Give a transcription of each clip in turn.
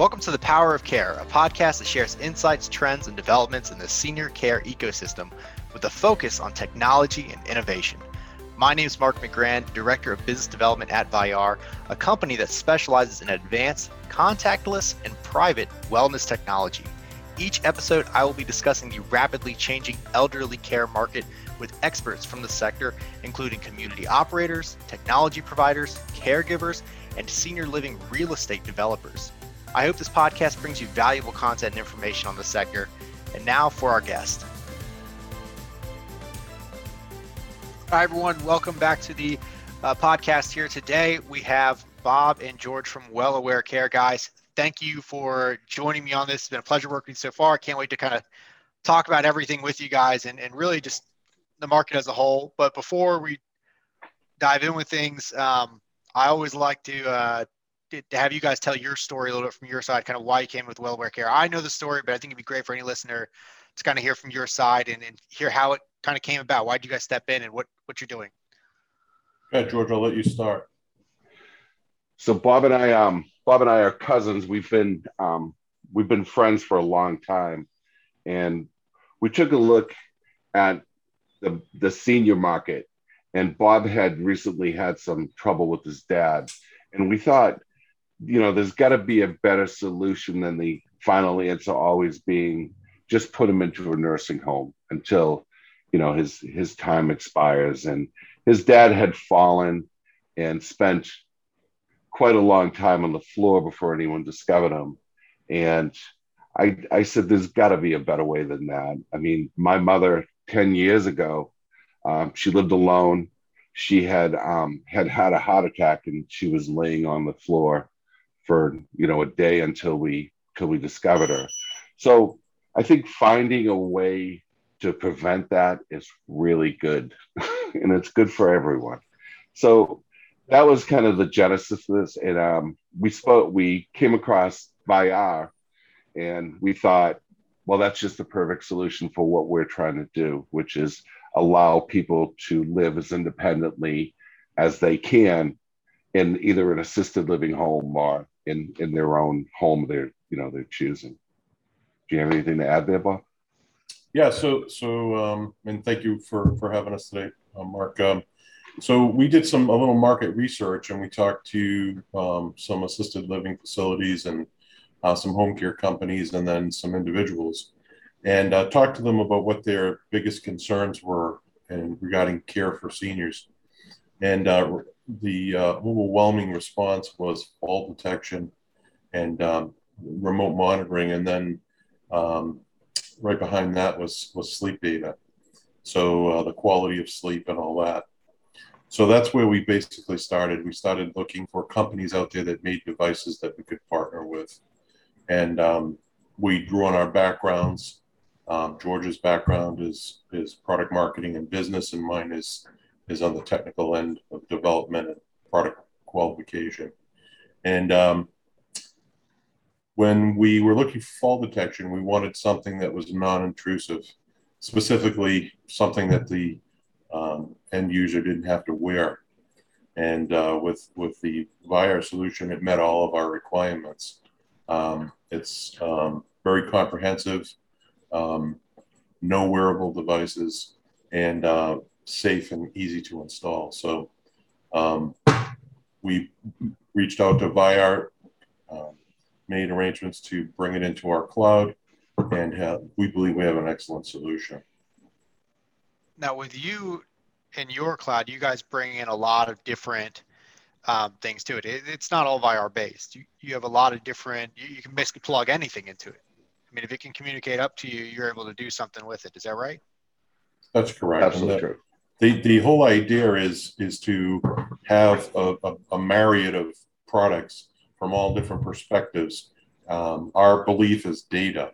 Welcome to The Power of Care, a podcast that shares insights, trends, and developments in the senior care ecosystem with a focus on technology and innovation. My name is Marc McGrann, Director of Business Development at Vayyar, a company that specializes in advanced, contactless, and private wellness technology. Each episode, I will be discussing the rapidly changing elderly care market with experts from the sector, including community operators, technology providers, caregivers, and senior living real estate developers. I hope this podcast brings you valuable content and information on the sector. And now for our guest. Hi, everyone. Welcome back to the uh, podcast here today. We have Bob and George from Well Aware Care. Guys, thank you for joining me on this. It's been a pleasure working so far. Can't wait to kind of talk about everything with you guys and, and really just the market as a whole. But before we dive in with things, um, I always like to uh, to have you guys tell your story a little bit from your side, kind of why you came with Well Aware Care. I know the story, but I think it'd be great for any listener to kind of hear from your side and, and hear how it kind of came about. Why did you guys step in and what, what you're doing? Yeah, George, I'll let you start. So Bob and I, um, Bob and I are cousins. We've been um, we've been friends for a long time, and we took a look at the the senior market. And Bob had recently had some trouble with his dad, and we thought you know, there's got to be a better solution than the final answer always being just put him into a nursing home until, you know, his his time expires. And his dad had fallen and spent quite a long time on the floor before anyone discovered him. And I, I said, there's got to be a better way than that. I mean, my mother 10 years ago, um, she lived alone. She had um, had had a heart attack and she was laying on the floor for you know a day until we till we discovered her. So I think finding a way to prevent that is really good, and it's good for everyone. So that was kind of the genesis of this, and um, we spoke. We came across Vayyar, and we thought, well, that's just the perfect solution for what we're trying to do, which is allow people to live as independently as they can in either an assisted living home or in in their own home they're you know they're choosing. Do you have anything to add there, Bob? Yeah. So so um, and thank you for for having us today, uh, Marc. Um, so we did some a little market research and we talked to um, some assisted living facilities and uh, some home care companies and then some individuals and uh, talked to them about what their biggest concerns were and regarding care for seniors. And uh, the uh, overwhelming response was fall detection and um, remote monitoring, and then um, right behind that was was sleep data. So uh, the quality of sleep and all that. So that's where we basically started. We started looking for companies out there that made devices that we could partner with, and um, we drew on our backgrounds. Um, George's background is is product marketing and business, and mine is is on the technical end of development and product qualification. And um, when we were looking for fall detection, we wanted something that was non-intrusive, specifically something that the um, end user didn't have to wear. And uh, with with the Vayyar solution, it met all of our requirements. Um, it's um, very comprehensive, um, no wearable devices, and uh, safe and easy to install. So um, we reached out to Vayyar, um, made arrangements to bring it into our cloud, and have, we believe we have an excellent solution. Now, with you in your cloud, you guys bring in a lot of different um, things to it. it. It's not all Vayyar based. You, you have a lot of different, you, you can basically plug anything into it. I mean, if it can communicate up to you, you're able to do something with it. Is that right? That's correct. Absolutely true the, the whole idea is is to have a, a, a myriad of products from all different perspectives. Um, our belief is data.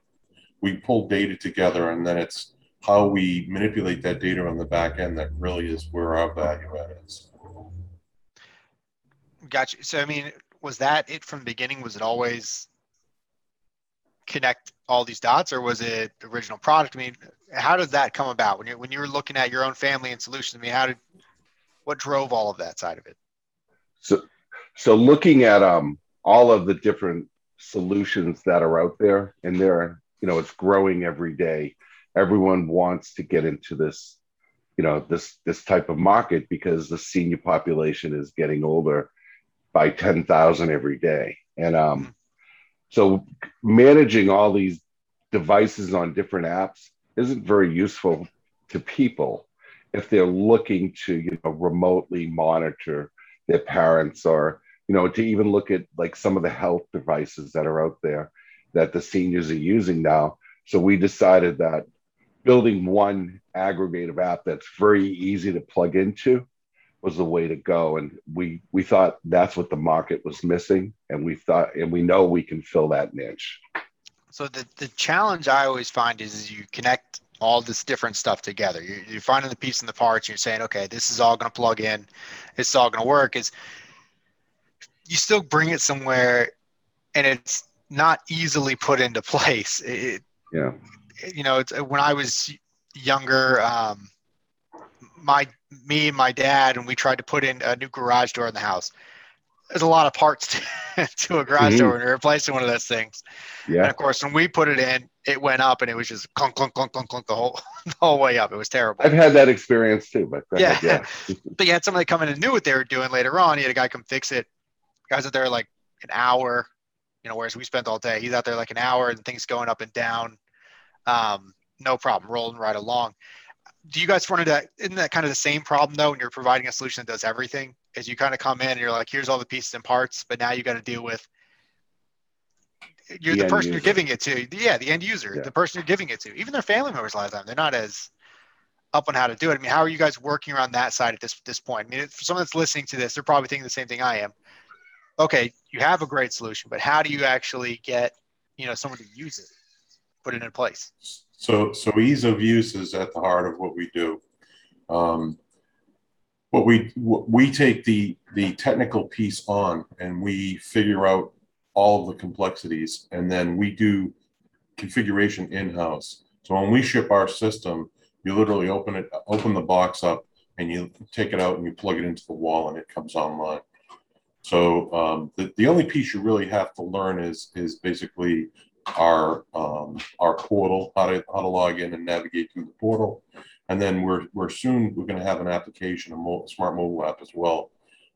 We pull data together, and then it's how we manipulate that data on the back end that really is where our value add is. Gotcha. So, I mean, was that it from the beginning? Was it always connect all these dots, or was it original product? I mean, how does that come about when you when you were looking at your own family and solutions? I mean, how did what drove all of that side of it? So, so looking at um all of the different solutions that are out there, and they're you know it's growing every day. Everyone wants to get into this you know this this type of market because the senior population is getting older by 10,000 every day and um so managing all these devices on different apps isn't very useful to people if they're looking to you know remotely monitor their parents or you know to even look at like some of the health devices that are out there that the seniors are using now. So we decided that building one aggregative app that's very easy to plug into was the way to go. And we we thought that's what the market was missing and we thought and we know we can fill that niche so the, the challenge i always find is, is you connect all this different stuff together. You're, you're finding the piece and the parts and you're saying okay this is all going to plug in. It's all going to work. Is you still bring it somewhere and it's not easily put into place. It, yeah. you know, it's, when I was younger, um, my me and my dad, and we tried to put in a new garage door in the house. There's a lot of parts to, to a garage mm-hmm. door when you're replacing one of those things. Yeah. And of course, when we put it in, it went up and it was just clunk, clunk, clunk, clunk, clunk the whole the whole way up. It was terrible. I've had that experience too, but yeah. Ahead, yeah. but you had somebody come in and knew what they were doing later on. You had a guy come fix it. Guys out there like an hour, you know, whereas we spent all day. He's out there like an hour and things going up and down um, no problem, rolling right along. Do you guys run into that? Isn't that kind of the same problem though when you're providing a solution that does everything? Is you kind of come in and you're like, here's all the pieces and parts, but now you got to deal with you're the, the person user. you're giving it to. Yeah, the end user, yeah. the person you're giving it to. Even their family members a lot of time, they're not as up on how to do it. I mean, how are you guys working around that side at this this point? I mean, for someone that's listening to this, they're probably thinking the same thing I am. Okay, you have a great solution, but how do you actually get you know someone to use it? put it in place. So, so ease of use is at the heart of what we do. Um, what we we take the the technical piece on and we figure out all of the complexities, and then we do configuration in house. So when we ship our system, you literally open it, open the box up, and you take it out and you plug it into the wall, and it comes online. So um, the, the only piece you really have to learn is is basically our um, our portal, how to how to log in and navigate through the portal, and then we're we're soon we're going to have an application, a mo- smart mobile app as well.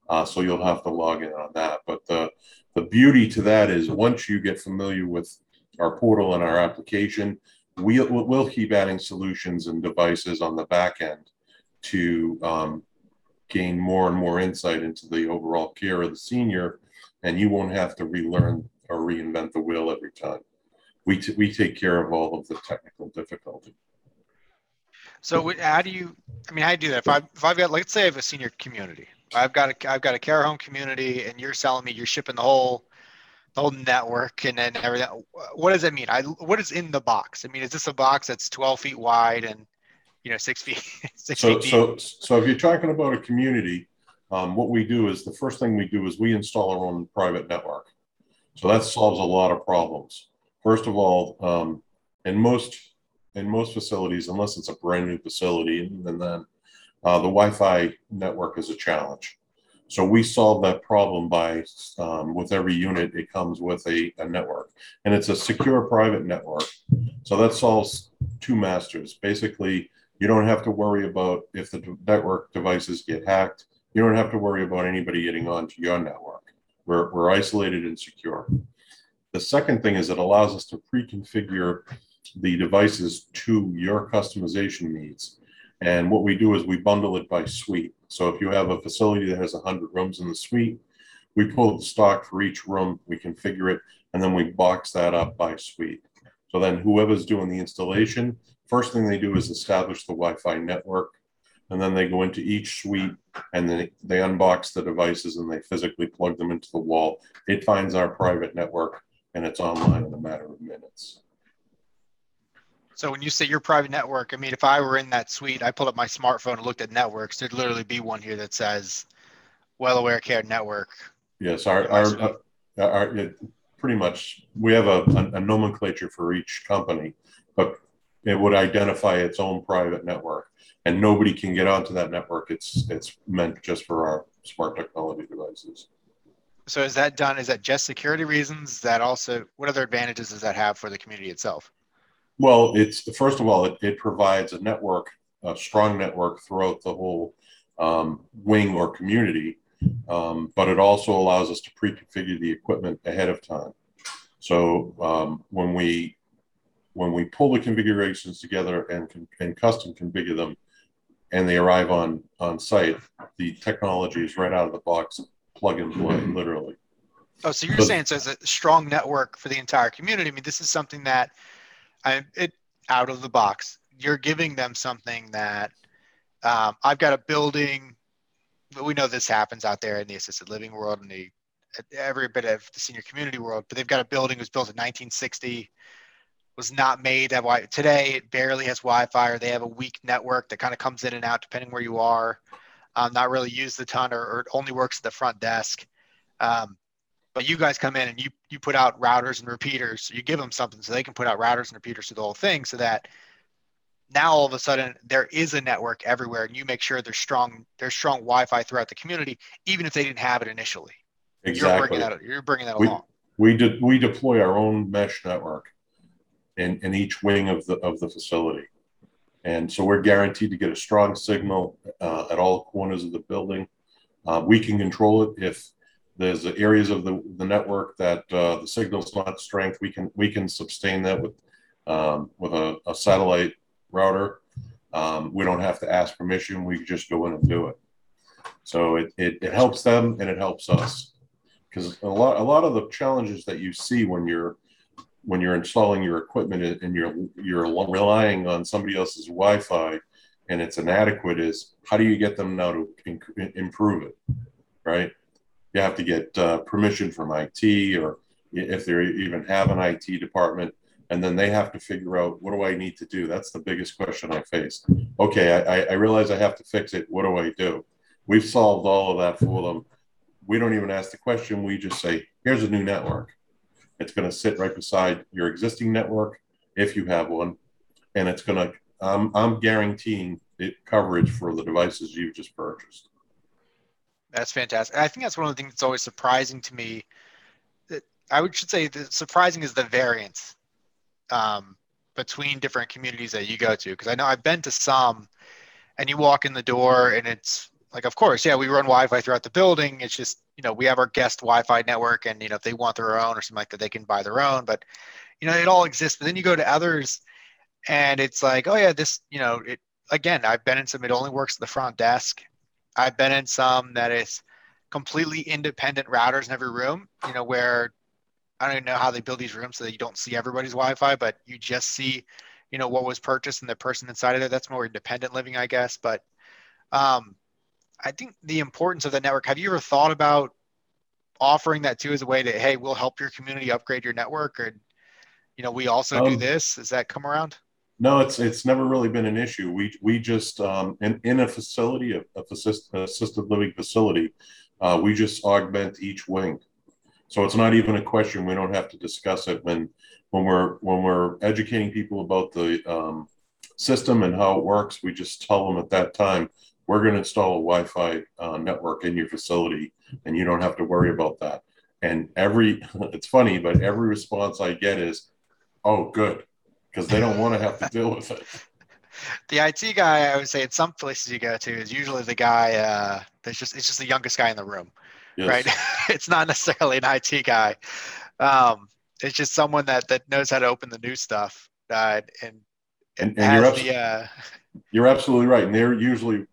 Uh, so you'll have to log in on that. But the the beauty to that is once you get familiar with our portal and our application, we'll we'll keep adding solutions and devices on the back end to um, gain more and more insight into the overall care of the senior, and you won't have to relearn or reinvent the wheel every time we, t- we take care of all of the technical difficulty. So how do you? I mean, how do you do that? If I if I've got, let's say, I have a senior community, I've got a I've got a care home community, and you're selling me, you're shipping the whole the whole network and then everything. What does that mean? I what is in the box? I mean, is this a box that's 12 feet wide and you know six feet? Six so feet so so if you're talking about a community, um, what we do is the first thing we do is we install our own private network. So that solves a lot of problems. First of all, um, in most in most facilities, unless it's a brand new facility, and then, uh, the Wi-Fi network is a challenge. So we solve that problem by um, with every unit, it comes with a, a network, and it's a secure private network. So that solves two masters. Basically, you don't have to worry about if the network devices get hacked. You don't have to worry about anybody getting onto your network. We're, we're isolated and secure. The second thing is it allows us to pre-configure the devices to your customization needs. And what we do is we bundle it by suite. So if you have a facility that has 100 rooms in the suite, we pull the stock for each room, we configure it, and then we box that up by suite. So then whoever's doing the installation, first thing they do is establish the Wi-Fi network, and then they go into each suite and then they unbox the devices and they physically plug them into the wall. It finds our private network and it's online in a matter of minutes. So when you say your private network, I mean, if I were in that suite, I pulled up my smartphone and looked at networks, there'd literally be one here that says Well Aware Care Network. Yes, our, our, uh, our it, pretty much, we have a, a, a nomenclature for each company, but it would identify its own private network and nobody can get onto that network. It's, it's meant just for our smart technology devices. So is that done? Is that just security reasons? Is that also what other advantages does that have for the community itself? Well, it's first of all, it, it provides a network, a strong network throughout the whole um, wing or community, um, but it also allows us to pre-configure the equipment ahead of time. So um, when we when we pull the configurations together and and custom configure them, and they arrive on on site, the technology is right out of the box, plug and play, literally. Oh, so you're saying so it's a strong network for the entire community. I mean, this is something that I it out of the box. You're giving them something that um, I've got a building. We know this happens out there in the assisted living world and the every bit of the senior community world. But they've got a building that was built in 1960, was not made that Wi. Today it barely has Wi-Fi, or they have a weak network that kind of comes in and out depending where you are. Um, not really used a ton, or, or, only works at the front desk. Um, but you guys come in and you you put out routers and repeaters. So you give them something so they can put out routers and repeaters to the whole thing, so that now all of a sudden there is a network everywhere, and you make sure there's strong there's strong Wi-Fi throughout the community, even if they didn't have it initially. Exactly. You're bringing that, you're bringing that we, along. We did we deploy our own mesh network in, in each wing of the of the facility. And so we're guaranteed to get a strong signal uh, at all corners of the building. Uh, we can control it if there's areas of the, the network that uh, the signal's not strength. We can we can sustain that with um, with a, a, satellite router. Um, we don't have to ask permission. We just go in and do it. So it, it, it helps them and it helps us because a lot a lot of the challenges that you see when you're when you're installing your equipment and you're you're relying on somebody else's Wi-Fi and it's inadequate is how do you get them now to improve it, right? You have to get uh, permission from IT or if they even have an IT department, and then they have to figure out what do I need to do. That's the biggest question I face. Okay, I, I realize I have to fix it. What do I do? We've solved all of that for them. We don't even ask the question. We just say, here's a new network it's going to sit right beside your existing network if you have one, and it's going to. Um, I'm guaranteeing it coverage for the devices you've just purchased. That's fantastic. I think that's one of the things that's always surprising to me. I would should say the surprising is the variance um, between different communities that you go to. Because I know I've been to some, and you walk in the door and it's like, of course, yeah, we run Wi-Fi throughout the building. It's just you know we have our guest Wi-Fi network, and you know if they want their own or something like that, they can buy their own. But you know it all exists. But then you go to others, and it's like, oh yeah, this you know it again. I've been in some. It only works at the front desk. I've been in some that is completely independent routers in every room. You know where I don't even know how they build these rooms so that you don't see everybody's Wi-Fi, but you just see, you know, what was purchased and the person inside of it. That's more independent living, I guess. But um, I think the importance of the network. Have you ever thought about offering that too as a way to, hey, we'll help your community upgrade your network, or you know, we also um, do this? Does that come around? No, it's it's never really been an issue. We we just um, in in a facility, a, a assisted living facility, uh, we just augment each wing. So it's not even a question. We don't have to discuss it when when we're when we're educating people about the um, system and how it works. We just tell them at that time we're going to install a Wi-Fi uh, network in your facility, and you don't have to worry about that. And every, it's funny, but every response I get is, "Oh, good," because they don't want to have to deal with it. The IT guy, I would say, in some places you go to, is usually the guy uh, that's just it's just the youngest guy in the room, yes. right? it's not necessarily an IT guy. Um, it's just someone that that knows how to open the new stuff uh, and and, and, you're, the, uh... you're absolutely right. And they're usually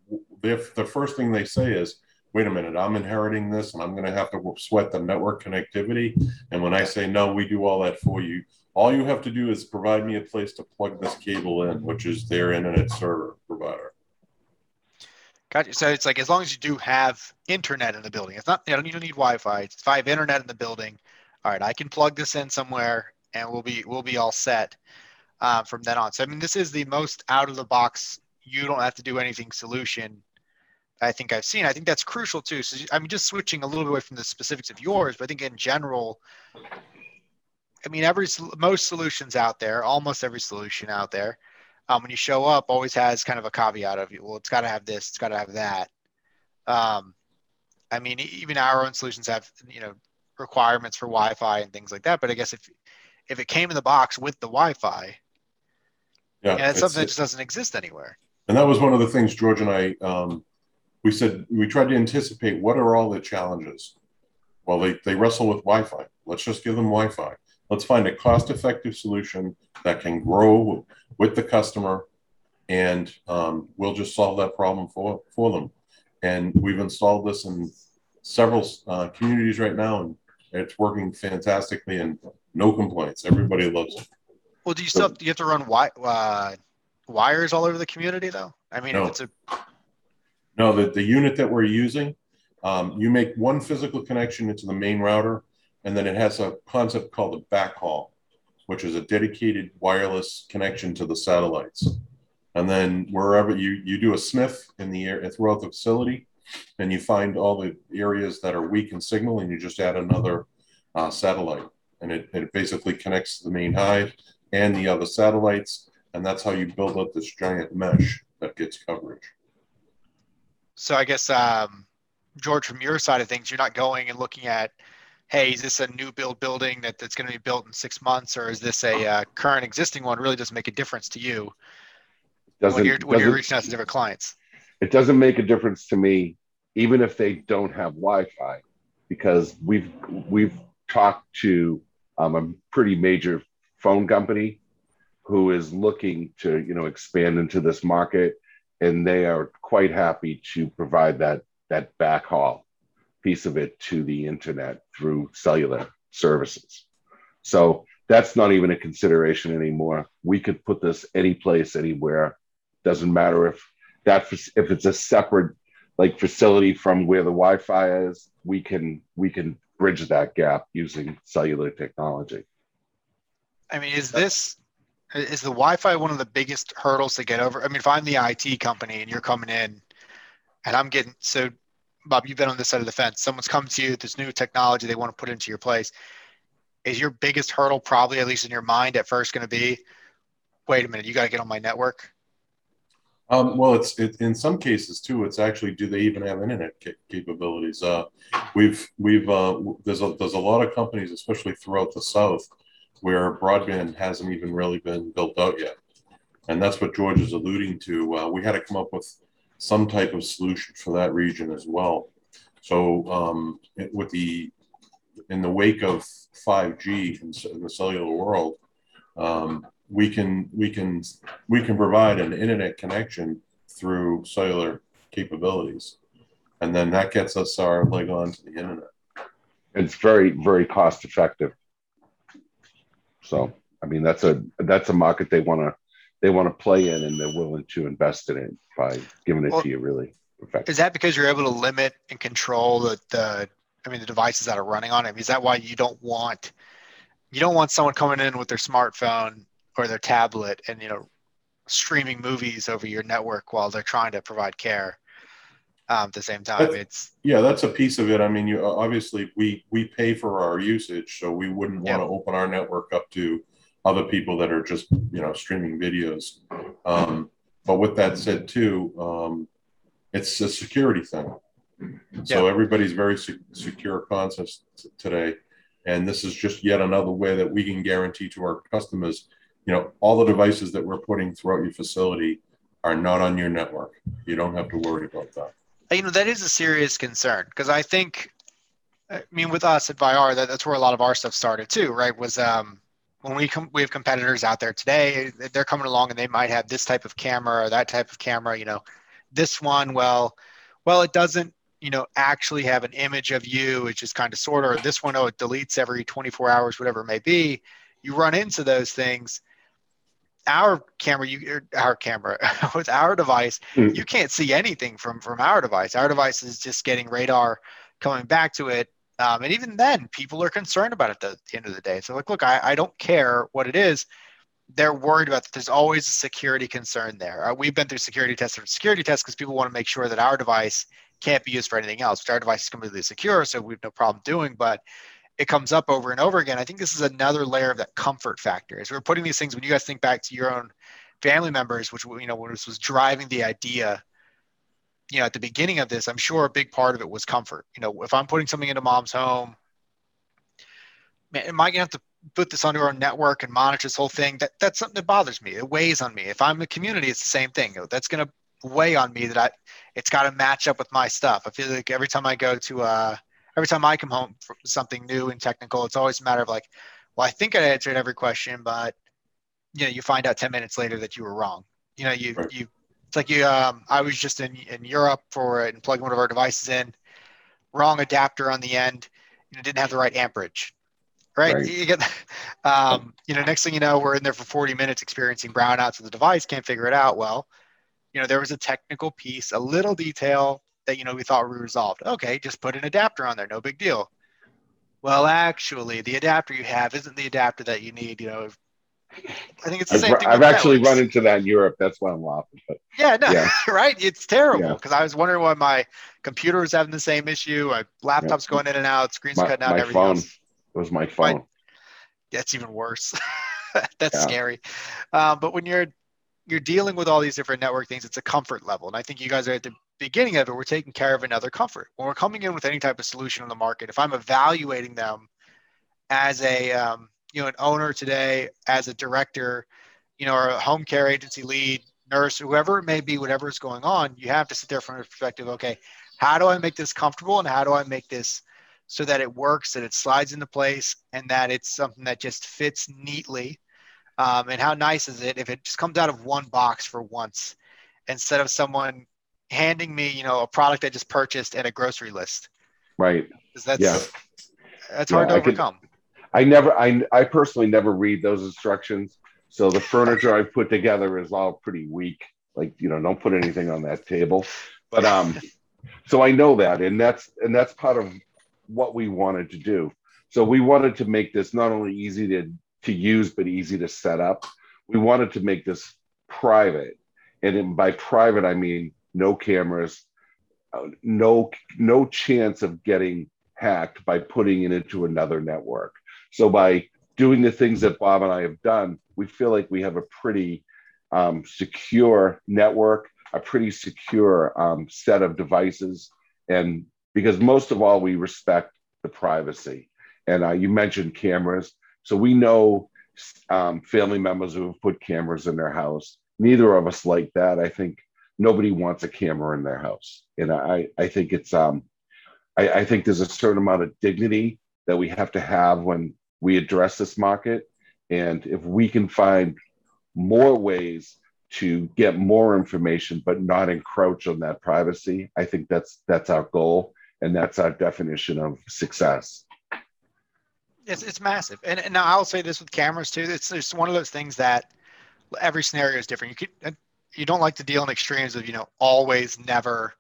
if the first thing they say is, wait a minute, I'm inheriting this and I'm going to have to sweat the network connectivity. And when I say, no, we do all that for you, all you have to do is provide me a place to plug this cable in, which is their internet server provider. Gotcha. So it's like as long as you do have internet in the building, it's not you don't need Wi-Fi. It's if I have internet in the building, all right, I can plug this in somewhere and we'll be we'll be all set uh, from then on. So I mean, this is the most out of the box. You don't have to do anything solution I think I've seen. I think that's crucial too. So I mean, just switching a little bit away from the specifics of yours, but I think in general, I mean, every most solutions out there, almost every solution out there, um, when you show up, always has kind of a caveat of, you. well, it's got to have this, it's got to have that. Um, I mean, even our own solutions have, you know, requirements for Wi-Fi and things like that. But I guess if if it came in the box with the Wi-Fi, yeah, and it's, something that just doesn't exist anywhere. And that was one of the things George and I um, we said we tried to anticipate what are all the challenges. Well, they they wrestle with Wi-Fi. Let's just give them Wi-Fi. Let's find a cost-effective solution that can grow with the customer, and um, we'll just solve that problem for for them. And we've installed this in several uh, communities right now, and it's working fantastically, and no complaints. Everybody loves it. Well, do you still have, do you have to run wi- uh, wires all over the community though? I mean, no. it's a no. The the unit that we're using, um, you make one physical connection into the main router, and then it has a concept called a backhaul, which is a dedicated wireless connection to the satellites. And then wherever you you do a sniff in the air throughout the facility, and you find all the areas that are weak in signal, and you just add another uh, satellite, and it, it basically connects the main hive and the other satellites, and that's how you build up this giant mesh that gets coverage. So I guess um, George, from your side of things, you're not going and looking at, hey, is this a new build building that, that's going to be built in six months, or is this a uh, current existing one? Really doesn't make a difference to you doesn't, when you're when you're reaching out to different clients. It doesn't make a difference to me, even if they don't have Wi-Fi, because we've we've talked to um, a pretty major phone company who is looking to you know expand into this market and they are quite happy to provide that that backhaul piece of it to the internet through cellular services. So that's not even a consideration anymore. We could put this any place anywhere. Doesn't matter if that if it's a separate like facility from where the wi-fi is we can we can bridge that gap using cellular technology. I mean, is this is the Wi-Fi one of the biggest hurdles to get over? I mean, if I'm the IT company and you're coming in, and I'm getting so, Bob, you've been on this side of the fence. Someone's come to you, this new technology they want to put into your place. Is your biggest hurdle probably, at least in your mind, at first going to be, wait a minute, you got to get on my network? Um, well, it's it, in some cases too. It's actually, do they even have internet ca- capabilities? Uh, we've we've uh, there's a there's a lot of companies, especially throughout the South, where broadband hasn't even really been built out yet. And that's what George is alluding to. Uh, we had to come up with some type of solution for that region as well. So um, it, with the in the wake of 5G in, in the cellular world, um, we can we can we can provide an internet connection through cellular capabilities, and then that gets us our leg onto the internet. It's very very cost effective. So I mean that's a that's a market they want to they want to play in and they're willing to invest in it by giving it well, to you really effective. Is that because you're able to limit and control the, the I mean the devices that are running on it? Is that why you don't want you don't want someone coming in with their smartphone or their tablet and you know streaming movies over your network while they're trying to provide care? um, at the same time. That's, it's yeah, that's a piece of it. I mean, you obviously we we pay for our usage, so we wouldn't want to open our network up to other people that are just you know streaming videos. Um, but with that said, too, um, it's a security thing. So everybody's very se- secure conscious t- today, and this is just yet another way that we can guarantee to our customers, you know, all the devices that we're putting throughout your facility are not on your network. You don't have to worry about that you know that is a serious concern because I think, I mean, with us at Vayyar, that, that's where a lot of our stuff started too, right? Was um, when we come, we have competitors out there today. They're coming along and they might have this type of camera or that type of camera. You know, this one, well, well, it doesn't, you know, actually have an image of you. It's just kind of sort of. This one, oh, it deletes every 24 hours, whatever it may be. You run into those things our camera, you our camera with our device, mm. you can't see anything from from our device. Our device is just getting radar coming back to it. Um, and even then, people are concerned about it at the end of the day. So, like, look, I, I don't care what it is. They're worried about that. There's always a security concern there. Uh, we've been through security tests after security tests because people want to make sure that our device can't be used for anything else. Which our device is completely secure, so we have no problem doing. But it comes up over and over again. I think this is another layer of that comfort factor. As we're putting these things, when you guys think back to your own family members, which you know was, was driving the idea, you know, at the beginning of this, I'm sure a big part of it was comfort. You know, if I'm putting something into mom's home, man, am I gonna have to put this onto our network and monitor this whole thing? That that's something that bothers me. It weighs on me. If I'm a community, it's the same thing. That's gonna weigh on me that I it's got to match up with my stuff. I feel like every time I go to uh every time I come home from something new and technical, it's always a matter of like, well, I think I answered every question, but you know, you find out 10 minutes later that you were wrong. You know, you, right. you, like you, um, I was just in, in Europe for it and plugging one of our devices in, wrong adapter on the end, you know, didn't have the right amperage. Right. right. You get, um, you know, next thing you know, we're in there for 40 minutes experiencing brownouts of the device, can't figure it out. Well, you know, there was a technical piece, a little detail that, you know, we thought we resolved. Okay, just put an adapter on there, no big deal. Well, actually, the adapter you have isn't the adapter that you need. You know, I think it's the I've, same thing. I've actually networks. run into that in Europe. That's why I'm laughing. But yeah, no, yeah. right. It's terrible because yeah. I was wondering why my computer was having the same issue. My laptop's yeah. going in and out, screens my, cutting out. My everything phone. Else. It was my phone. My, that's even worse. that's scary. Um, but when you're you're dealing with all these different network things, it's a comfort level, and I think you guys are at the beginning of it. We're taking care of another comfort when we're coming in with any type of solution on the market. If I'm evaluating them as a um, you know an owner today as a director you know or a home care agency lead nurse whoever it may be whatever is going on you have to sit there from a perspective okay how do i make this comfortable and how do i make this so that it works that it slides into place and that it's something that just fits neatly? Um, and how nice is it if it just comes out of one box for once instead of someone handing me you know a product i just purchased and a grocery list? Right. That's yeah. that's hard yeah, to overcome I never, I, I personally never read those instructions. So the furniture I've put together is all pretty weak. Like, you know, don't put anything on that table. But um, so I know that, and that's and that's part of what we wanted to do. So we wanted to make this not only easy to to use but easy to set up. We wanted to make this private, and by private I mean no cameras, uh, no no chance of getting hacked by putting it into another network. So by doing the things that Bob and I have done, we feel like we have a pretty um, secure network, a pretty secure um, set of devices, and because most of all, we respect the privacy. And uh, you mentioned cameras, so we know um, family members who have put cameras in their house. Neither of us like that. I think nobody wants a camera in their house, and I I think it's um I, I think there's a certain amount of dignity that we have to have when we address this market. And if we can find more ways to get more information but not encroach on that privacy, I think that's that's our goal and that's our definition of success. It's, it's massive. And, and now I'll say this with cameras too. It's it's one of those things that every scenario is different. You could uh, you don't like to deal in extremes of you know always never.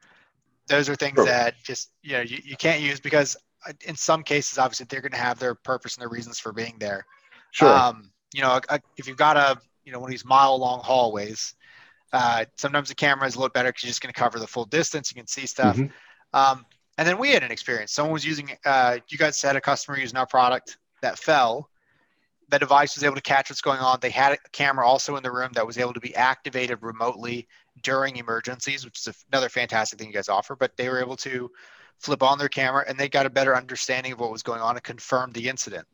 Those are things sure. that just you know you, you can't use because in some cases, obviously, they're going to have their purpose and their reasons for being there. Sure. Um, you know, if you've got a, you know, one of these mile long hallways, uh, sometimes the camera is a little better because you're just going to cover the full distance. You can see stuff. Mm-hmm. Um, and then we had an experience. Someone was using, uh, you guys had a customer using our product that fell. The device was able to catch what's going on. They had a camera also in the room that was able to be activated remotely during emergencies, which is another fantastic thing you guys offer. But they were able to flip on their camera and they got a better understanding of what was going on and confirmed the incident.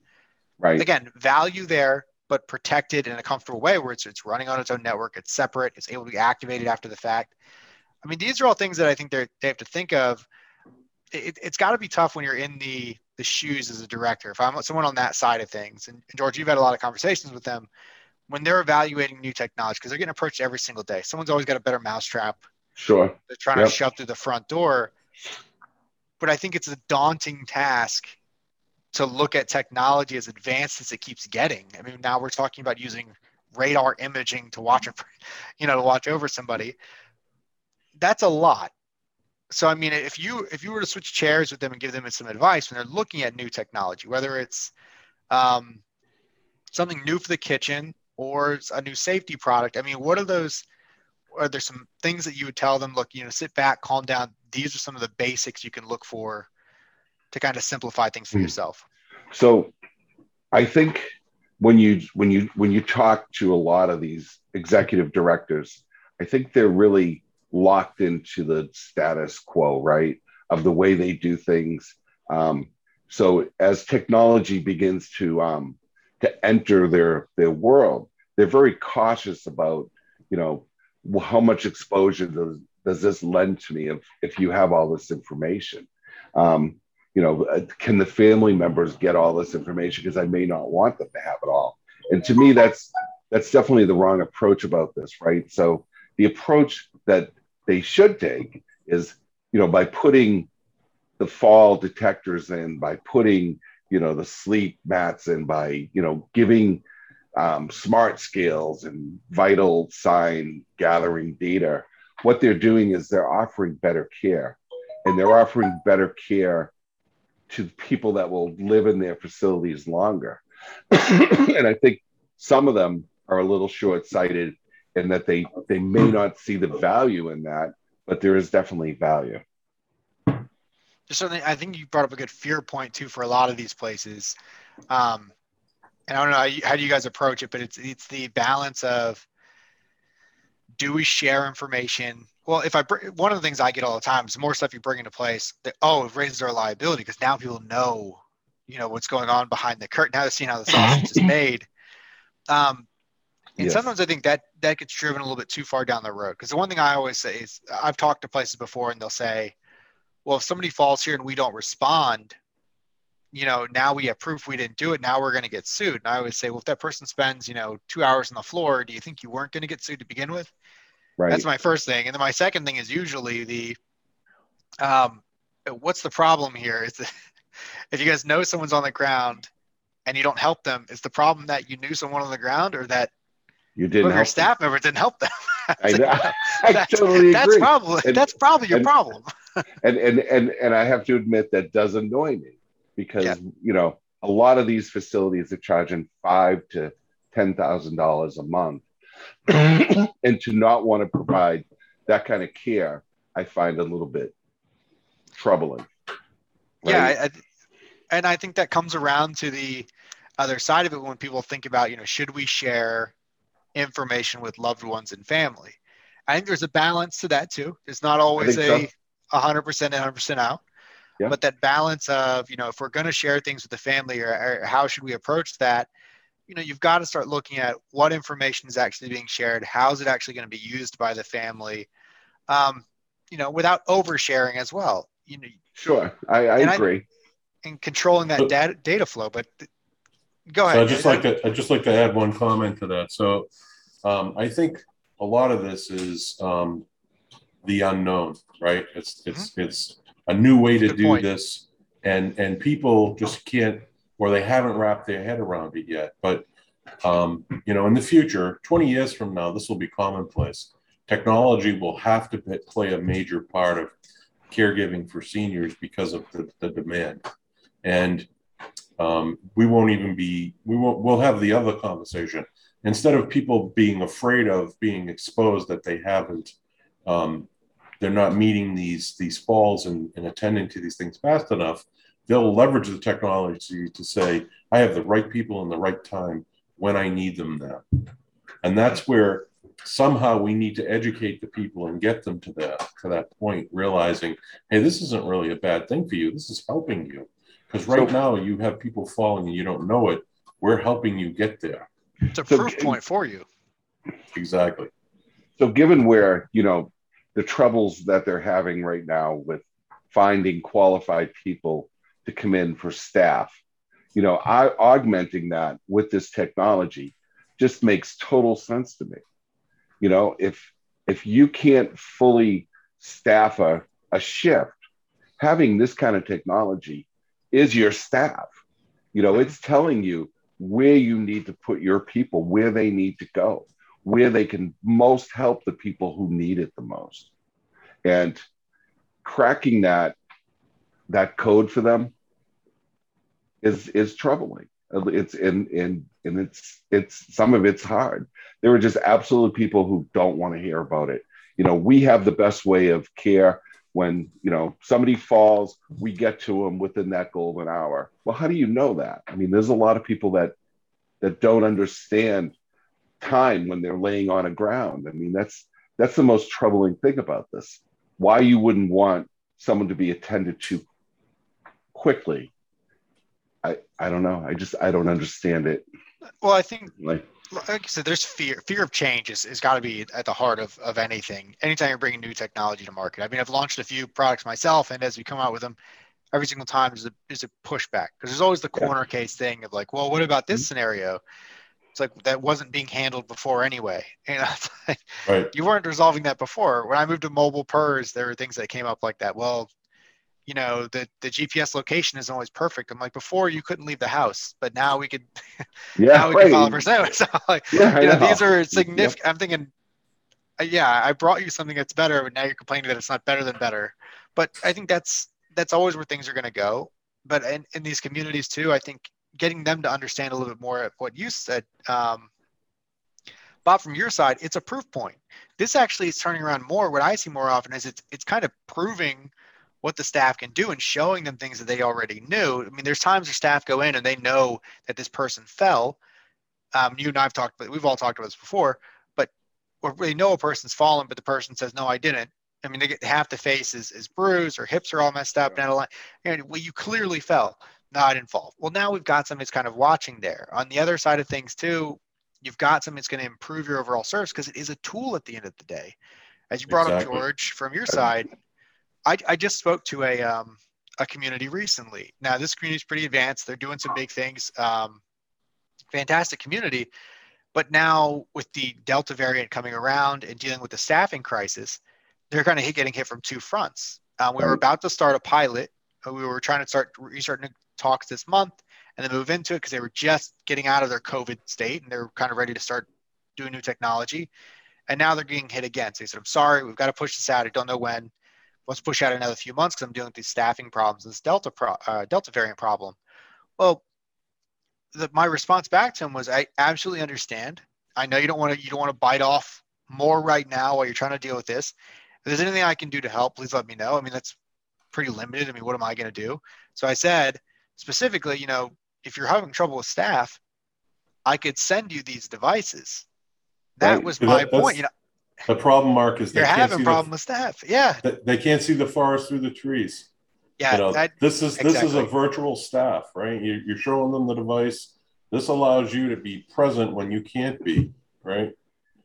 Right. Again, value there, but protected in a comfortable way where it's, it's running on its own network, it's separate, it's able to be activated after the fact. I mean, these are all things that I think they they have to think of. It, has got to be tough when you're in the the shoes as a director. If I'm someone on that side of things, and, and George, you've had a lot of conversations with them when they're evaluating new technology because they're getting approached every single day. Someone's always got a better mousetrap. Sure. They're trying yep. to shove through the front door but I think it's a daunting task to look at technology as advanced as it keeps getting. I mean, now we're talking about using radar imaging to watch, you know, to watch over somebody. That's a lot. So I mean, if you if you were to switch chairs with them and give them some advice when they're looking at new technology, whether it's um, something new for the kitchen or a new safety product, I mean, what are those? Are there some things that you would tell them? Look, you know, sit back, calm down these are some of the basics you can look for to kind of simplify things for mm. yourself so i think when you when you when you talk to a lot of these executive directors i think they're really locked into the status quo right of the way they do things um, so as technology begins to um, to enter their their world, they're very cautious about you know how much exposure does does this lend to me if if you have all this information. Um, you know, uh, can the family members get all this information because I may not want them to have it all. And to me, that's that's definitely the wrong approach about this, right? So the approach that they should take is, you know, by putting the fall detectors in, by putting, you know, the sleep mats in, by, you know, giving um, smart scales and vital sign gathering data, what they're doing is they're offering better care. And they're offering better care to people that will live in their facilities longer. and I think some of them are a little short-sighted in that they they may not see the value in that, but there is definitely value. Just something I think you brought up a good fear point too for a lot of these places. Um, and I don't know how, how do you guys approach it, but it's it's the balance of do we share information? Well, if I bring one of the things I get all the time is the more stuff you bring into place, that oh, it raises our liability because now people know, you know, what's going on behind the curtain. Now they're seeing how the sausage is made. Um, and yes. sometimes I think that that gets driven a little bit too far down the road. Because the one thing I always say is I've talked to places before and they'll say, well, if somebody falls here and we don't respond, you know, now we have proof we didn't do it. Now we're going to get sued. And I always say, well, if that person spends, you know, two hours on the floor, do you think you weren't going to get sued to begin with? Right. That's my first thing. And then my second thing is usually the, um, what's the problem here is that if you guys know someone's on the ground and you don't help them, is the problem that you knew someone on the ground or that you didn't your staff member didn't help them? I, know. I that's, totally that's agree. Probably, and, that's probably your and, problem. and, and, and, and I have to admit that does annoy me because, yeah. you know, a lot of these facilities are charging five to $10,000 a month. and to not want to provide that kind of care, I find a little bit troubling. Right? Yeah. I, I, and I think that comes around to the other side of it when people think about, you know, should we share information with loved ones and family. I think there's a balance to that too. It's not always a hundred percent, hundred percent out. Yeah. But that balance of, you know, if we're going to share things with the family or, or how should we approach that? You know, you've got to start looking at what information is actually being shared. How is it actually going to be used by the family? Um, you know, without oversharing as well. You know, sure, I, I agree. I, and controlling that data, data flow, but Go ahead. So I just like to I just like to add one comment to that. So um, I think a lot of this is um, the unknown, right? It's it's mm-hmm. it's a new way to Good do point. this, and and people just can't or they haven't wrapped their head around it yet. But um, you know, in the future, 20 years from now, this will be commonplace. Technology will have to play a major part of caregiving for seniors because of the, the demand. And um, we won't even be we won't we'll have the other conversation instead of people being afraid of being exposed that they haven't um, they're not meeting these these falls and, and attending to these things fast enough they'll leverage the technology to say i have the right people in the right time when i need them now and that's where somehow we need to educate the people and get them to that to that point realizing hey this isn't really a bad thing for you this is helping you because right so, now you have people falling and you don't know it. We're helping you get there. It's a so, proof point for you. Exactly. So, given where, you know, the troubles that they're having right now with finding qualified people to come in for staff, you know, I, augmenting that with this technology just makes total sense to me. You know, if if you can't fully staff a, a shift, having this kind of technology is your staff. You know, it's telling you where you need to put your people, where they need to go, where they can most help the people who need it the most. And cracking that that code for them is is troubling. It's in in and it's it's some of it's hard. There are just absolute people who don't want to hear about it. You know, we have the best way of care when you know somebody falls we get to them within that golden hour well how do you know that i mean there's a lot of people that that don't understand time when they're laying on a ground i mean that's that's the most troubling thing about this why you wouldn't want someone to be attended to quickly I I don't know. I just I don't understand it. Well, I think Like like I said, there's fear. Fear of change is, is got to be at the heart of, of anything. Anytime you're bringing new technology to market. I mean, I've launched a few products myself, and as we come out with them, every single time there's a, there's a pushback because there's always the Yeah. corner case thing of like, well, what about this mm-hmm. scenario? It's like that wasn't being handled before anyway. You know, it's like, Right. you weren't resolving that before. When I moved to mobile PERS, there were things that came up like that. Well, you know, the, the GPS location isn't always perfect. I'm like, before you couldn't leave the house, but now we could yeah, now we can right. percent. So like, Yeah, you know, know. these are significant. I'm thinking, uh, yeah, I brought you something that's better, but now you're complaining that it's not better than better. But I think that's that's always where things are going to go. But in, in these communities too, I think getting them to understand a little bit more of what you said, um, Bob, from your side, it's a proof point. This actually is turning around more. What I see more often is it's it's kind of proving what the staff can do and showing them things that they already knew. I mean, there's times where staff go in and they know that this person fell. Um, you and I've talked, but we've all talked about this before. But or they know a person's fallen, but the person says, "No, I didn't." I mean, they get half the face is, is bruised or hips are all messed up the line. And well, you clearly fell. No, I didn't involved. Well, now we've got something that's kind of watching there. On the other side of things too, you've got something that's going to improve your overall service because it is a tool at the end of the day. As you brought Exactly. up, George, from your side, I, I just spoke to a um, a community recently. Now this community is pretty advanced. They're doing some big things. Um, fantastic community, but now with the Delta variant coming around and dealing with the staffing crisis, they're kind of hit, getting hit from two fronts. Uh, we were about to start a pilot. We were trying to start restarting talks this month and then move into it because they were just getting out of their COVID state and they're kind of ready to start doing new technology. And now they're getting hit again. So he said, I'm sorry, we've got to push this out. I don't know when. Let's push out another few months because I'm dealing with these staffing problems, this Delta pro, uh, Delta variant problem. Well, the, my response back to him was, I absolutely understand. I know you don't want to you don't want to bite off more right now while you're trying to deal with this. If there's anything I can do to help, please let me know. I mean, that's pretty limited. I mean, what am I going to do? So I said specifically, you know, if you're having trouble with staff, I could send you these devices. That Right. was Yeah, my that- point. You know, The problem, Marc, is they you're can't having see problem with staff. Yeah, they can't see the forest through the trees. yeah. you know, that, this is this is a virtual staff, right? You, you're showing them the device. This allows you to be present when you can't be, right?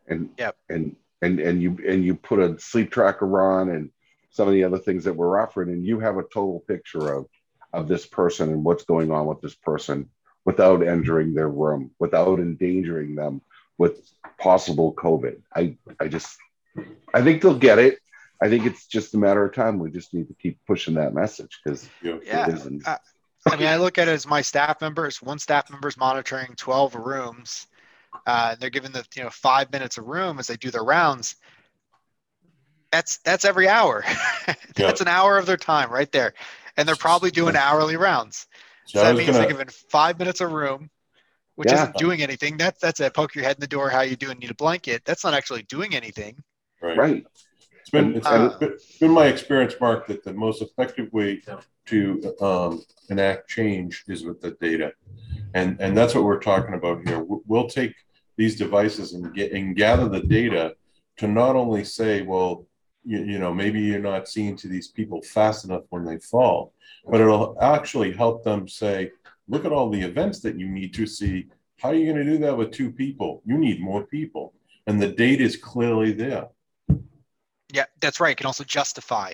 and Yep. and and and you and you put a sleep tracker on and some of the other things that we're offering and you have a total picture of of this person and what's going on with this person without entering their room without endangering them with possible covid i i just i think they'll get it i think it's just a matter of time we just need to keep pushing that message because Yeah. Yeah. it isn't I mean, I look at it as my staff members. One staff member is monitoring 12 rooms. Uh, they're given the you know five minutes a room as they do their rounds. That's that's every hour. that's an hour of their time right there, and they're probably doing hourly rounds. So So that means gonna, they're given five minutes a room, which Yeah. isn't doing anything. That's that's a poke your head in the door. How you doing? Need a blanket? That's not actually doing anything. right. right It's been it's Uh, been, it's been my experience, Marc, that the most effective way to um, enact change is with the data, and and that's what we're talking about here. We'll take these devices and get and gather the data to not only say, well, you, you know, maybe you're not seeing to these people fast enough when they fall, but it'll actually help them say, look at all the events that you need to see. How are you going to do that with two people? You need more people, and the data is clearly there. Yeah, that's right. It can also justify.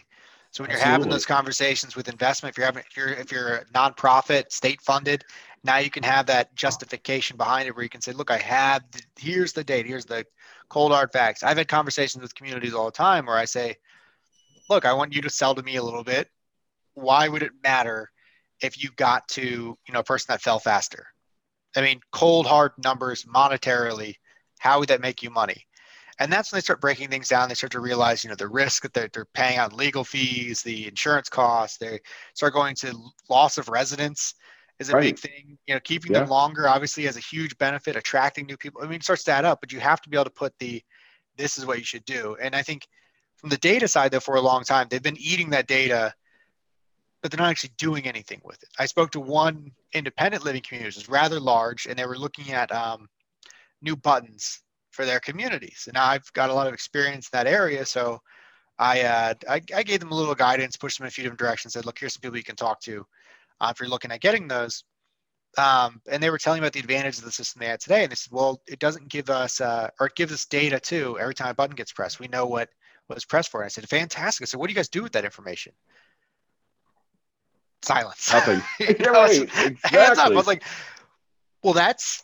So when you're having those conversations with investment, if you're having, if you're, if you're a nonprofit, state funded, now you can have that justification behind it where you can say, look, I have, the, here's the date, here's the cold hard facts. I've had conversations with communities all the time where I say, look, I want you to sell to me a little bit. Why would it matter if you got to, you know, a person that fell faster? I mean, cold hard numbers monetarily, how would that make you money? And that's when they start breaking things down. They start to realize, you know, the risk that they're, they're paying on legal fees, the insurance costs. They start going to loss of residence is a Right. big thing. You know, keeping them longer obviously has a huge benefit. Attracting new people. I mean, it starts to add up, but you have to be able to put the, this is what you should do. And I think from the data side, though, for a long time, they've been eating that data, but they're not actually doing anything with it. I spoke to one independent living community, which is rather large, and they were looking at um, new buttons for their communities. And I've got a lot of experience in that area, so I, uh, I I gave them a little guidance, pushed them in a few different directions. Said, look, here's some people you can talk to uh, if you're looking at getting those. um, and they were telling about the advantages of the system they had today. And they said, well, it doesn't give us, uh, or it gives us data too. Every time a button gets pressed, we know what was pressed for. And I said, fantastic. I said, what do you guys do with that information? Silence. Nothing. You You're know, right. it's- Hands up. I was like, well, that's,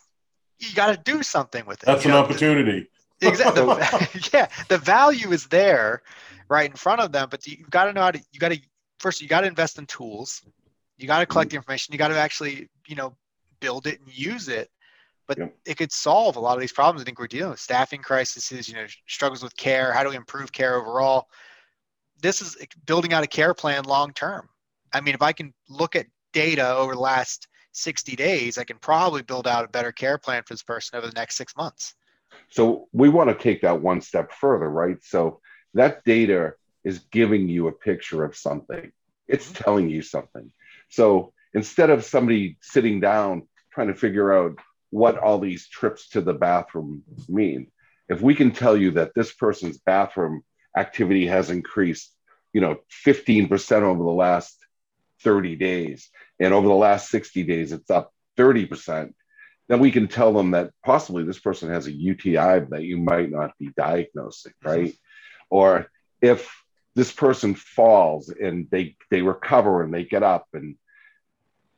you got to do something with it. That's you an know? opportunity. exactly yeah the value is there right in front of them but you've got to know how to you got to first you got to invest in tools you got to collect the information you got to actually you know build it and use it but Yep. it could solve a lot of these problems i think we're dealing with staffing crises you know struggles with care how do we improve care overall this is building out a care plan long term i mean if i can look at data over the last 60 days i can probably build out a better care plan for this person over the next six months So we want to take that one step further, right? So that data is giving you a picture of something. It's Mhm. telling you something. So instead of somebody sitting down trying to figure out what all these trips to the bathroom mean, if we can tell you that this person's bathroom activity has increased, you know, 15% over the last 30 days, and over the last 60 days, it's up 30%, then we can tell them that possibly this person has a UTI that you might not be diagnosing, mm-hmm. right? Or if this person falls and they they recover and they get up and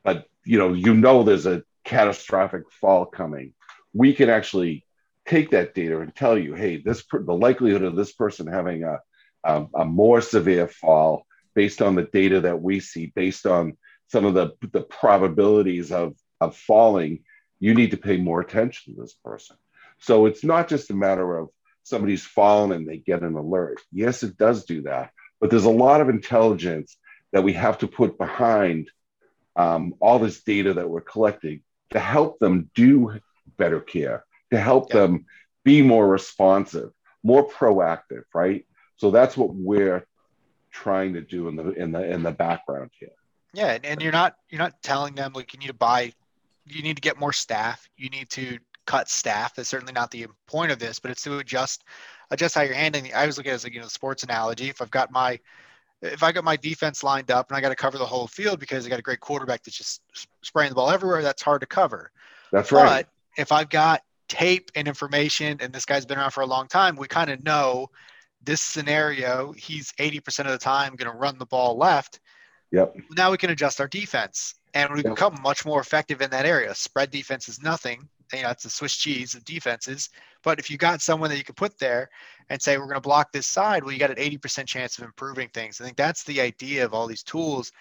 but you know you know there's a catastrophic fall coming, we can actually take that data and tell you, hey, this per- the likelihood of this person having a, a a more severe fall based on the data that we see, based on some of the the probabilities of of falling you need to pay more attention to this person. So it's not just a matter of somebody's fallen and they get an alert. Yes, it does do that, but there's a lot of intelligence that we have to put behind um, all this data that we're collecting to help them do better care, to help Yeah. them be more responsive, more proactive, right? So that's what we're trying to do in the in the in the background here. Yeah, and, you're not you're not telling them like you need to buy, you need to get more staff, you need to cut staff. That's certainly not the point of this, but it's to adjust adjust how you're handling. The, I was looking at it as like you know sports analogy. If I've got my if I got my defense lined up and I got to cover the whole field because I got a great quarterback that's just spraying the ball everywhere, that's hard to cover. That's right. But if I've got tape and information, and this guy's been around for a long time, we kind of know this scenario. He's 80% of the time going to run the ball left Yep. now we can adjust our defense and we Yeah. become much more effective in that area. Spread defense is nothing. You know, it's the Swiss cheese of defenses. But if you got someone that you could put there and say, we're going to block this side, well, you got an 80% chance of improving things. I think that's the idea of all these tools.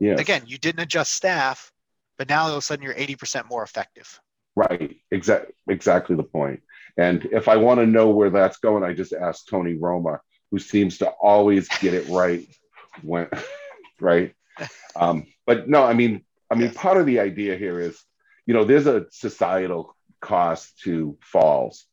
Yes. Again, you didn't adjust staff, but now all of a sudden you're 80% more effective. Right. Exactly. Exactly the point. And if I want to know where that's going, I just ask Tony Romo, who seems to always get it right when right. Um, but no, I mean, I mean, Yes. part of the idea here is, you know, there's a societal cost to falls,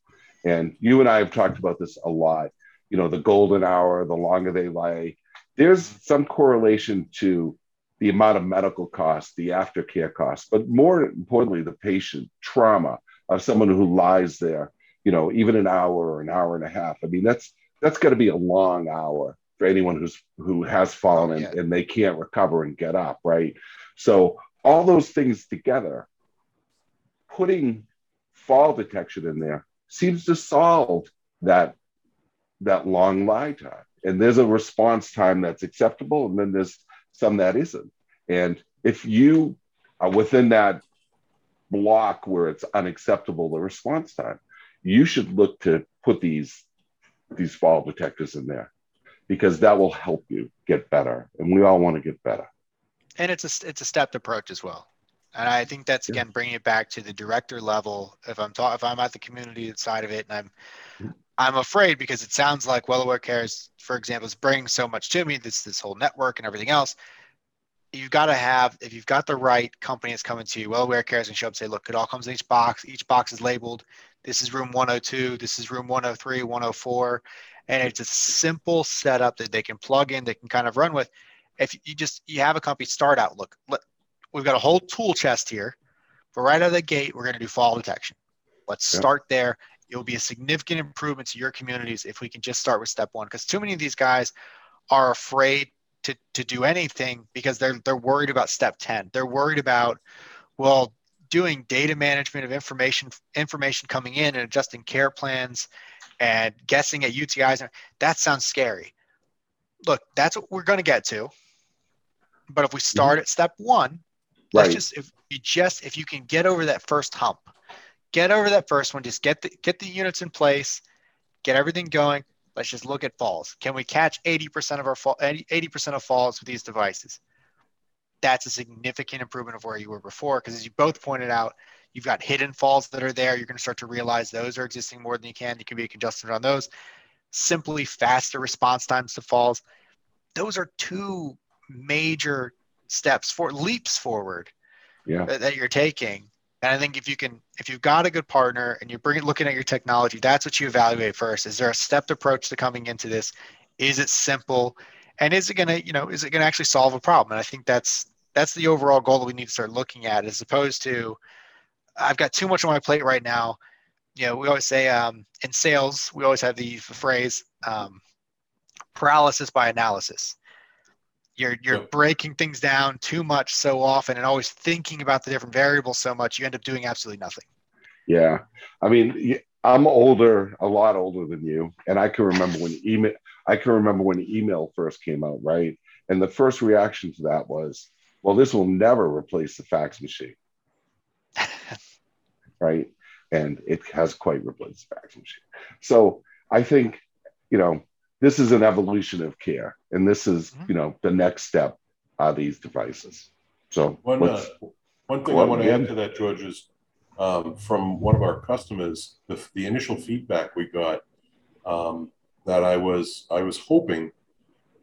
and you and I have talked about this a lot. You know, the golden hour, the longer they lay. There's some correlation to the amount of medical costs, the aftercare costs, but more importantly, the patient trauma of someone who lies there, you know, even an hour or an hour and a half. I mean, that's that's got to be a long hour for anyone who's who has fallen and, Yeah. and they can't recover and get up, right? So all those things together, putting fall detection in there seems to solve that that long lie time. And there's a response time that's acceptable, and then there's some that isn't. And if you are within that block where it's unacceptable, the response time, you should look to put these these fall detectors in there because that will help you get better. And we all want to get better. and it's a it's a stepped approach as well and i think that's again bringing it back to the director level. If i'm ta- if i'm at the community side of it and i'm i'm afraid because it sounds like well aware cares for example is bringing so much to me this this whole network and everything else. You've got to have if you've got the right company that's coming to you well aware cares and show up and say look it all comes in each box. Each box is labeled. This is room 102 this is room 103 104 and it's a simple setup that they can plug in they can kind of run with. If you just you have a company start out look let, We've got a whole tool chest here, but right out of the gate, we're going to do fall detection. Let's start there. It will be a significant improvement to your communities if we can just start with step one, because too many of these guys are afraid to, to do anything because they're they're worried about step 10 they're worried about well doing data management of information information coming in and adjusting care plans and guessing at UTIs that sounds scary look that's what we're going to get to but if we start mm-hmm. at step 1 Right. That's just if you just if you can get over that first hump, get over that first one. Just get the get the units in place, get everything going. Let's just look at falls. Can we catch 80% of our fall 80% of falls with these devices? That's a significant improvement of where you were before. Because as you both pointed out, you've got hidden falls that are there. You're going to start to realize those are existing more than you can. You can be congested on those. Simply faster response times to falls. Those are two major steps for leaps forward yeah. that, that you're taking and I think if you can, if you've got a good partner and you're bringing looking at your technology, that's what you evaluate first. Is there a stepped approach to coming into this? Is it simple? And is it gonna, you know, is it gonna actually solve a problem? And I think that's that's the overall goal that we need to start looking at, as opposed to I've got too much on my plate right now. You know, we always say um, in sales, we always have the, the phrase um, paralysis by analysis. You're you're yep. breaking things down too much so often and always thinking about the different variables so much you end up doing absolutely nothing. Yeah. I mean, I'm older, a lot older than you, and I can remember when email I can remember when email first came out, right? And the first reaction to that was, well, this will never replace the fax machine. right? And it has quite replaced the fax machine. So I think, you know, this is an evolution of care, and this is mm-hmm. you know the next step are these devices. So one uh, one thing I want to add to that, George, is um, from one of our customers, the, the initial feedback we got um, that I was I was hoping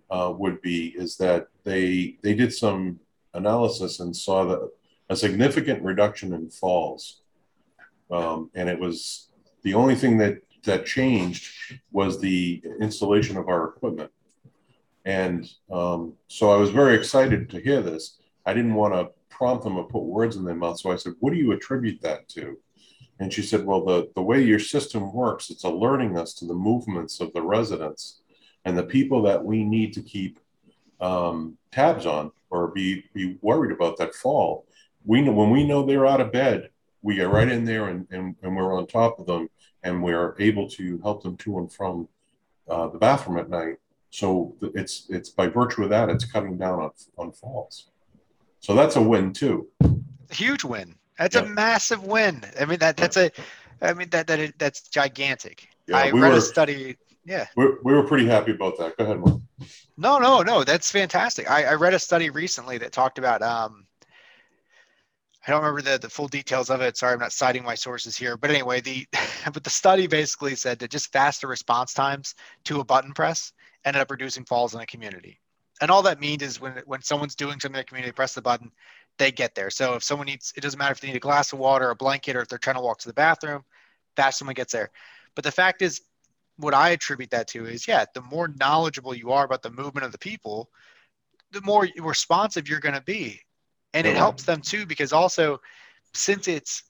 uh, would be is that they they did some analysis and saw that a significant reduction in falls, um, and it was the only thing that that changed was the installation of our equipment. And um, so I was very excited to hear this. I didn't want to prompt them or put words in their mouth. So I said, What do you attribute that to? And she said, Well, the, the way your system works, it's alerting us to the movements of the residents and the people that we need to keep um, tabs on or be, be worried about that fall. We know when we know they're out of bed, we get right in there and, and, and we're on top of them and we're able to help them to and from uh, the bathroom at night. So it's it's by virtue of that, it's cutting down on, on falls. So that's a win too. Huge win. That's yeah. a massive win. I mean that that's a, I mean that that that's gigantic. Yeah, I we read were, a study. Yeah, we we were pretty happy about that. Go ahead, Marc. No, no, no. That's fantastic. I, I read a study recently that talked about um, I don't remember the, the full details of it. Sorry, I'm not citing my sources here. But anyway, the but the study basically said that just faster response times to a button press ended up reducing falls in a community. And all that means is when when someone's doing something in the community, press the button, they get there. So if someone needs, it doesn't matter if they need a glass of water, a blanket, or if they're trying to walk to the bathroom, fast someone gets there. But the fact is, what I attribute that to is, yeah, the more knowledgeable you are about the movement of the people, the more responsive you're going to be and it helps them too because also since it's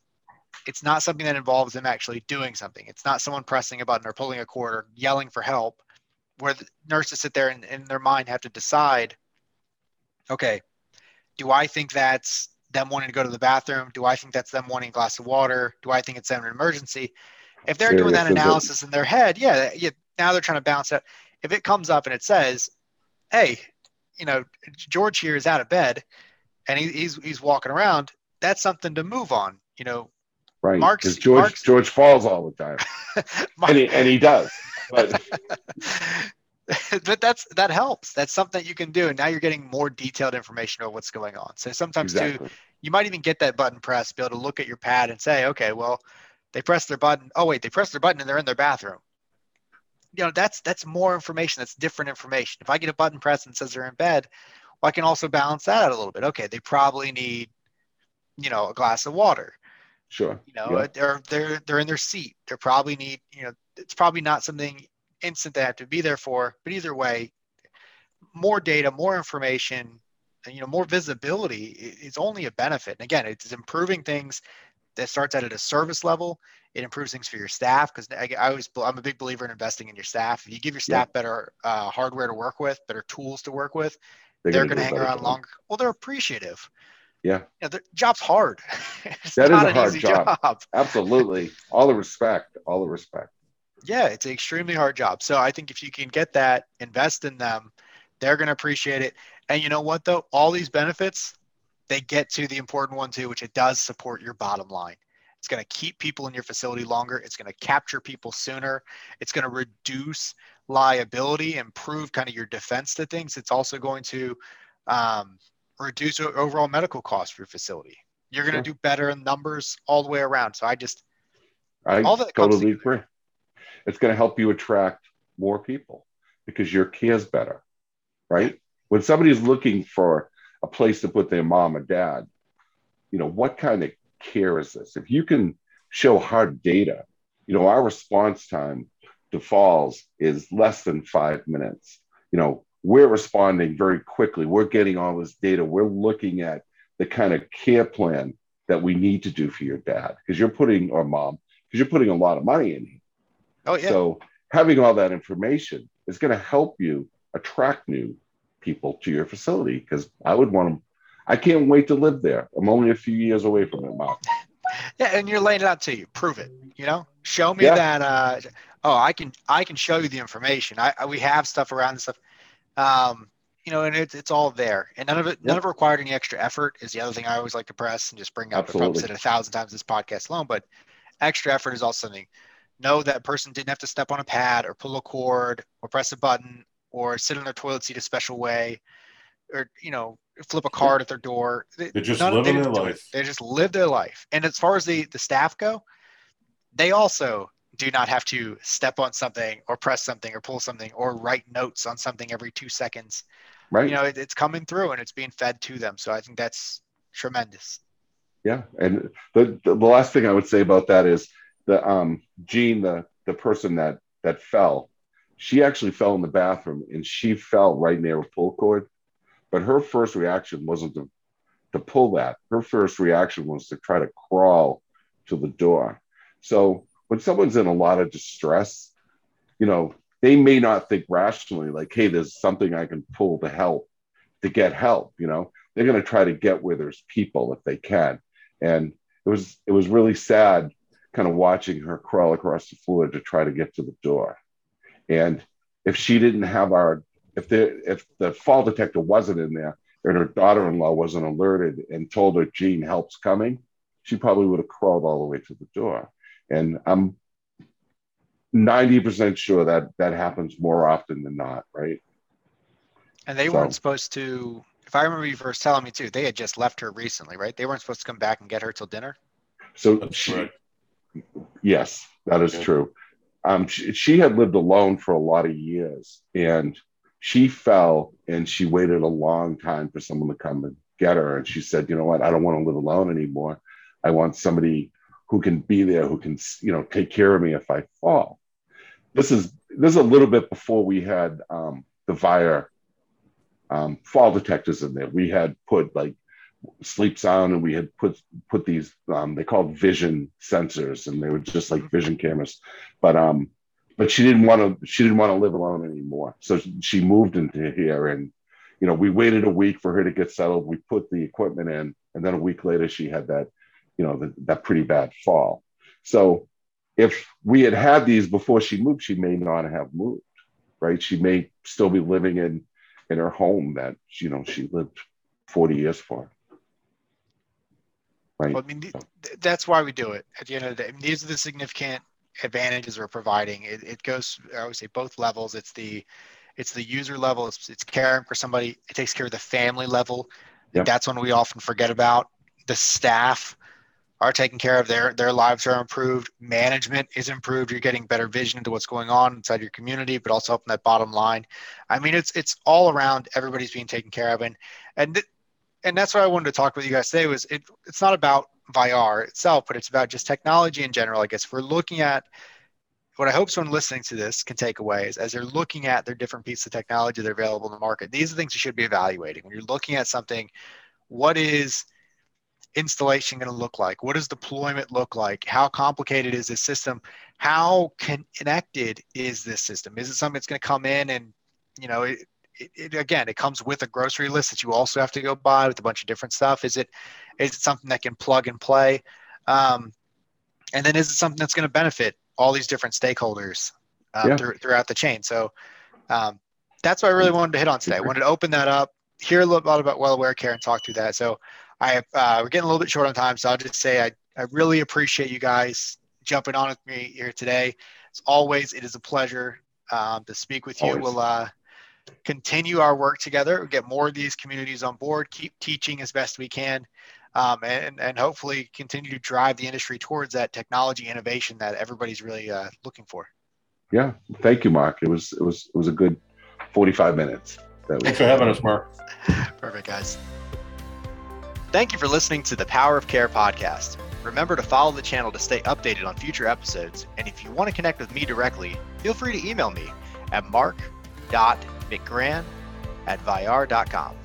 it's not something that involves them actually doing something it's not someone pressing a button or pulling a cord or yelling for help where the nurses sit there and in their mind have to decide okay do i think that's them wanting to go to the bathroom? Do i think that's them wanting a glass of water? Do i think it's them an emergency? If they're doing that analysis in their head yeah, yeah now they're trying to bounce it if it comes up and it says hey you know george here is out of bed and he, he's he's walking around, that's something to move on. You know, right? Marc's George Marc's, George falls all the time, Marc, and he and he does. But. but that's that helps. That's something you can do, and now you're getting more detailed information about what's going on. So sometimes exactly. too, you might even get that button pressed, be able to look at your pad and say, okay, well, they pressed their button. Oh wait, they pressed their button and they're in their bathroom. You know, that's that's more information. That's different information. If I get a button press and says they're in bed, well, I can also balance that out a little bit. Okay, they probably need, you know, a glass of water. Sure. You know, yeah. they're they're they're in their seat. They probably need, you know, it's probably not something instant they have to be there for. But either way, more data, more information, and, you know, more visibility is only a benefit. And again, it's improving things that starts out at a service level. It improves things for your staff because I, I, always I'm a big believer in investing in your staff. If you give your staff yeah. better uh, hardware to work with, better tools to work with, they're, they're going to hang around longer. Well, they're appreciative. Yeah. Know, the job's hard. it's That is a an hard easy job. job. Absolutely. All the respect. All the respect. Yeah, it's an extremely hard job. So I think if you can get that, invest in them, they're going to appreciate it. And you know what, though? All these benefits, they get to the important one too, which it does support your bottom line. It's going to keep people in your facility longer. It's going to capture people sooner. It's going to reduce liability, improve kind of your defense to things. It's also going to um, reduce overall medical costs for your facility. You're going to Sure. do better in numbers all the way around. So I just, I All that totally agree. It's going to help you attract more people because your care's better, right? When somebody's looking for a place to put their mom or dad, you know, what kind of care is this? If you can show hard data, you know, our response time to falls is less than five minutes. You know, we're responding very quickly. We're getting all this data. We're looking at the kind of care plan that we need to do for your dad because you're putting, or mom, because you're putting a lot of money in here. oh, yeah. So having all that information is going to help you attract new people to your facility because I would want to. I can't wait to live there. I'm only a few years away from it, Marc. Yeah, and you're laying it out to you. Prove it. You know, show me Yeah. that. Uh, oh, I can I can show you the information. I, I we have stuff around and stuff. Um, you know, and it's it's all there, and none of it none of it required any extra effort. Is the other thing I always like to press and just bring up. Absolutely. I've said it a thousand times this podcast alone, but extra effort is also something. Know that person didn't have to step on a pad or pull a cord or press a button or sit on their toilet seat a special way, or you know flip a card at their door. They- They're just living their it. life. They just live their life. And as far as the the staff go, they also do not have to step on something or press something or pull something or write notes on something every two seconds. Right? You know, it, it's coming through and it's being fed to them. So I think that's tremendous. yeah. And the, the the last thing I would say about that is the um Jean, the the person that that fell, she actually fell in the bathroom and she fell right near a pull cord. But her first reaction wasn't to to pull that. Her first reaction was to try to crawl to the door. So when someone's in a lot of distress, you know, they may not think rationally, like, hey, there's something I can pull to help, to get help, you know. They're gonna try to get where there's people if they can. And it was it was really sad kind of watching her crawl across the floor to try to get to the door. And if she didn't have our if the if the fall detector wasn't in there and her daughter-in-law wasn't alerted and told her Gene help's coming, she probably would have crawled all the way to the door. And I'm 90% sure that that happens more often than not, right? And they So- weren't supposed to, if I remember you first telling me too, they had just left her recently, right? They weren't supposed to come back and get her till dinner. So That's she, correct. Yes, that is Yeah. true. Um, she, she had lived alone for a lot of years, and she fell and she waited a long time for someone to come and get her. And she said, "You know what? I don't want to live alone anymore. I want somebody who can be there, who can, you know, take care of me if I fall." This is this is a little bit before we had um, the Vayyar um, fall detectors in there. We had put like sleep sound, and we had put put these um, they called vision sensors, and they were just like vision cameras. But um, but she didn't want to she didn't want to live alone anymore, so she moved into here, and you know we waited a week for her to get settled. We put the equipment in, and then a week later she had that you know the, that pretty bad fall. So if we had had these before she moved, she may not have moved, right? She may still be living in in her home that you know she lived 40 years for. Right. Well, I mean, th- th- that's why we do it. At the end of the day, I mean, these are the significant advantages we're providing. It, it goes, I always say, both levels. It's the, it's the user level. It's, it's caring for somebody. It takes care of the family level. Yep. That's one we often forget about. The staff are taken care of. Their their lives are improved. Management is improved. You're getting better vision into what's going on inside your community, but also helping that bottom line. I mean, it's it's all around. Everybody's being taken care of, and and th- and that's what I wanted to talk with you guys today. Was it? It's not about Vayyar itself, but it's about just technology in general. I guess if we're looking at what I hope someone listening to this can take away is as they're looking at their different pieces of technology that are available in the market. These are things you should be evaluating when you're looking at something. What is installation going to look like? What does deployment look like? How complicated is this system? How connected is this system? Is it something that's going to come in and, you know, it, it, it, again, it comes with a grocery list that you also have to go buy with a bunch of different stuff. Is it is it something that can plug and play? Um, and then is it something that's going to benefit all these different stakeholders uh, yeah. th- throughout the chain? So um, that's what I really wanted to hit on today. I wanted to open that up, hear a little bit about well aware care, and talk through that. So I uh, we're getting a little bit short on time, so I'll just say I I really appreciate you guys jumping on with me here today. As always, it is a pleasure um, to speak with you. Always. We'll uh, continue our work together, get more of these communities on board, keep teaching as best we can, um, and, and hopefully continue to drive the industry towards that technology innovation that everybody's really uh, looking for. Yeah, thank you, Marc. It was it was it was a good 45 minutes. Thanks for having us, Marc. Perfect, guys. Thank you for listening to the Power of Care podcast. Remember to follow the channel to stay updated on future episodes. And if you want to connect with me directly, feel free to email me at marc.mcgrann at vayyar.com.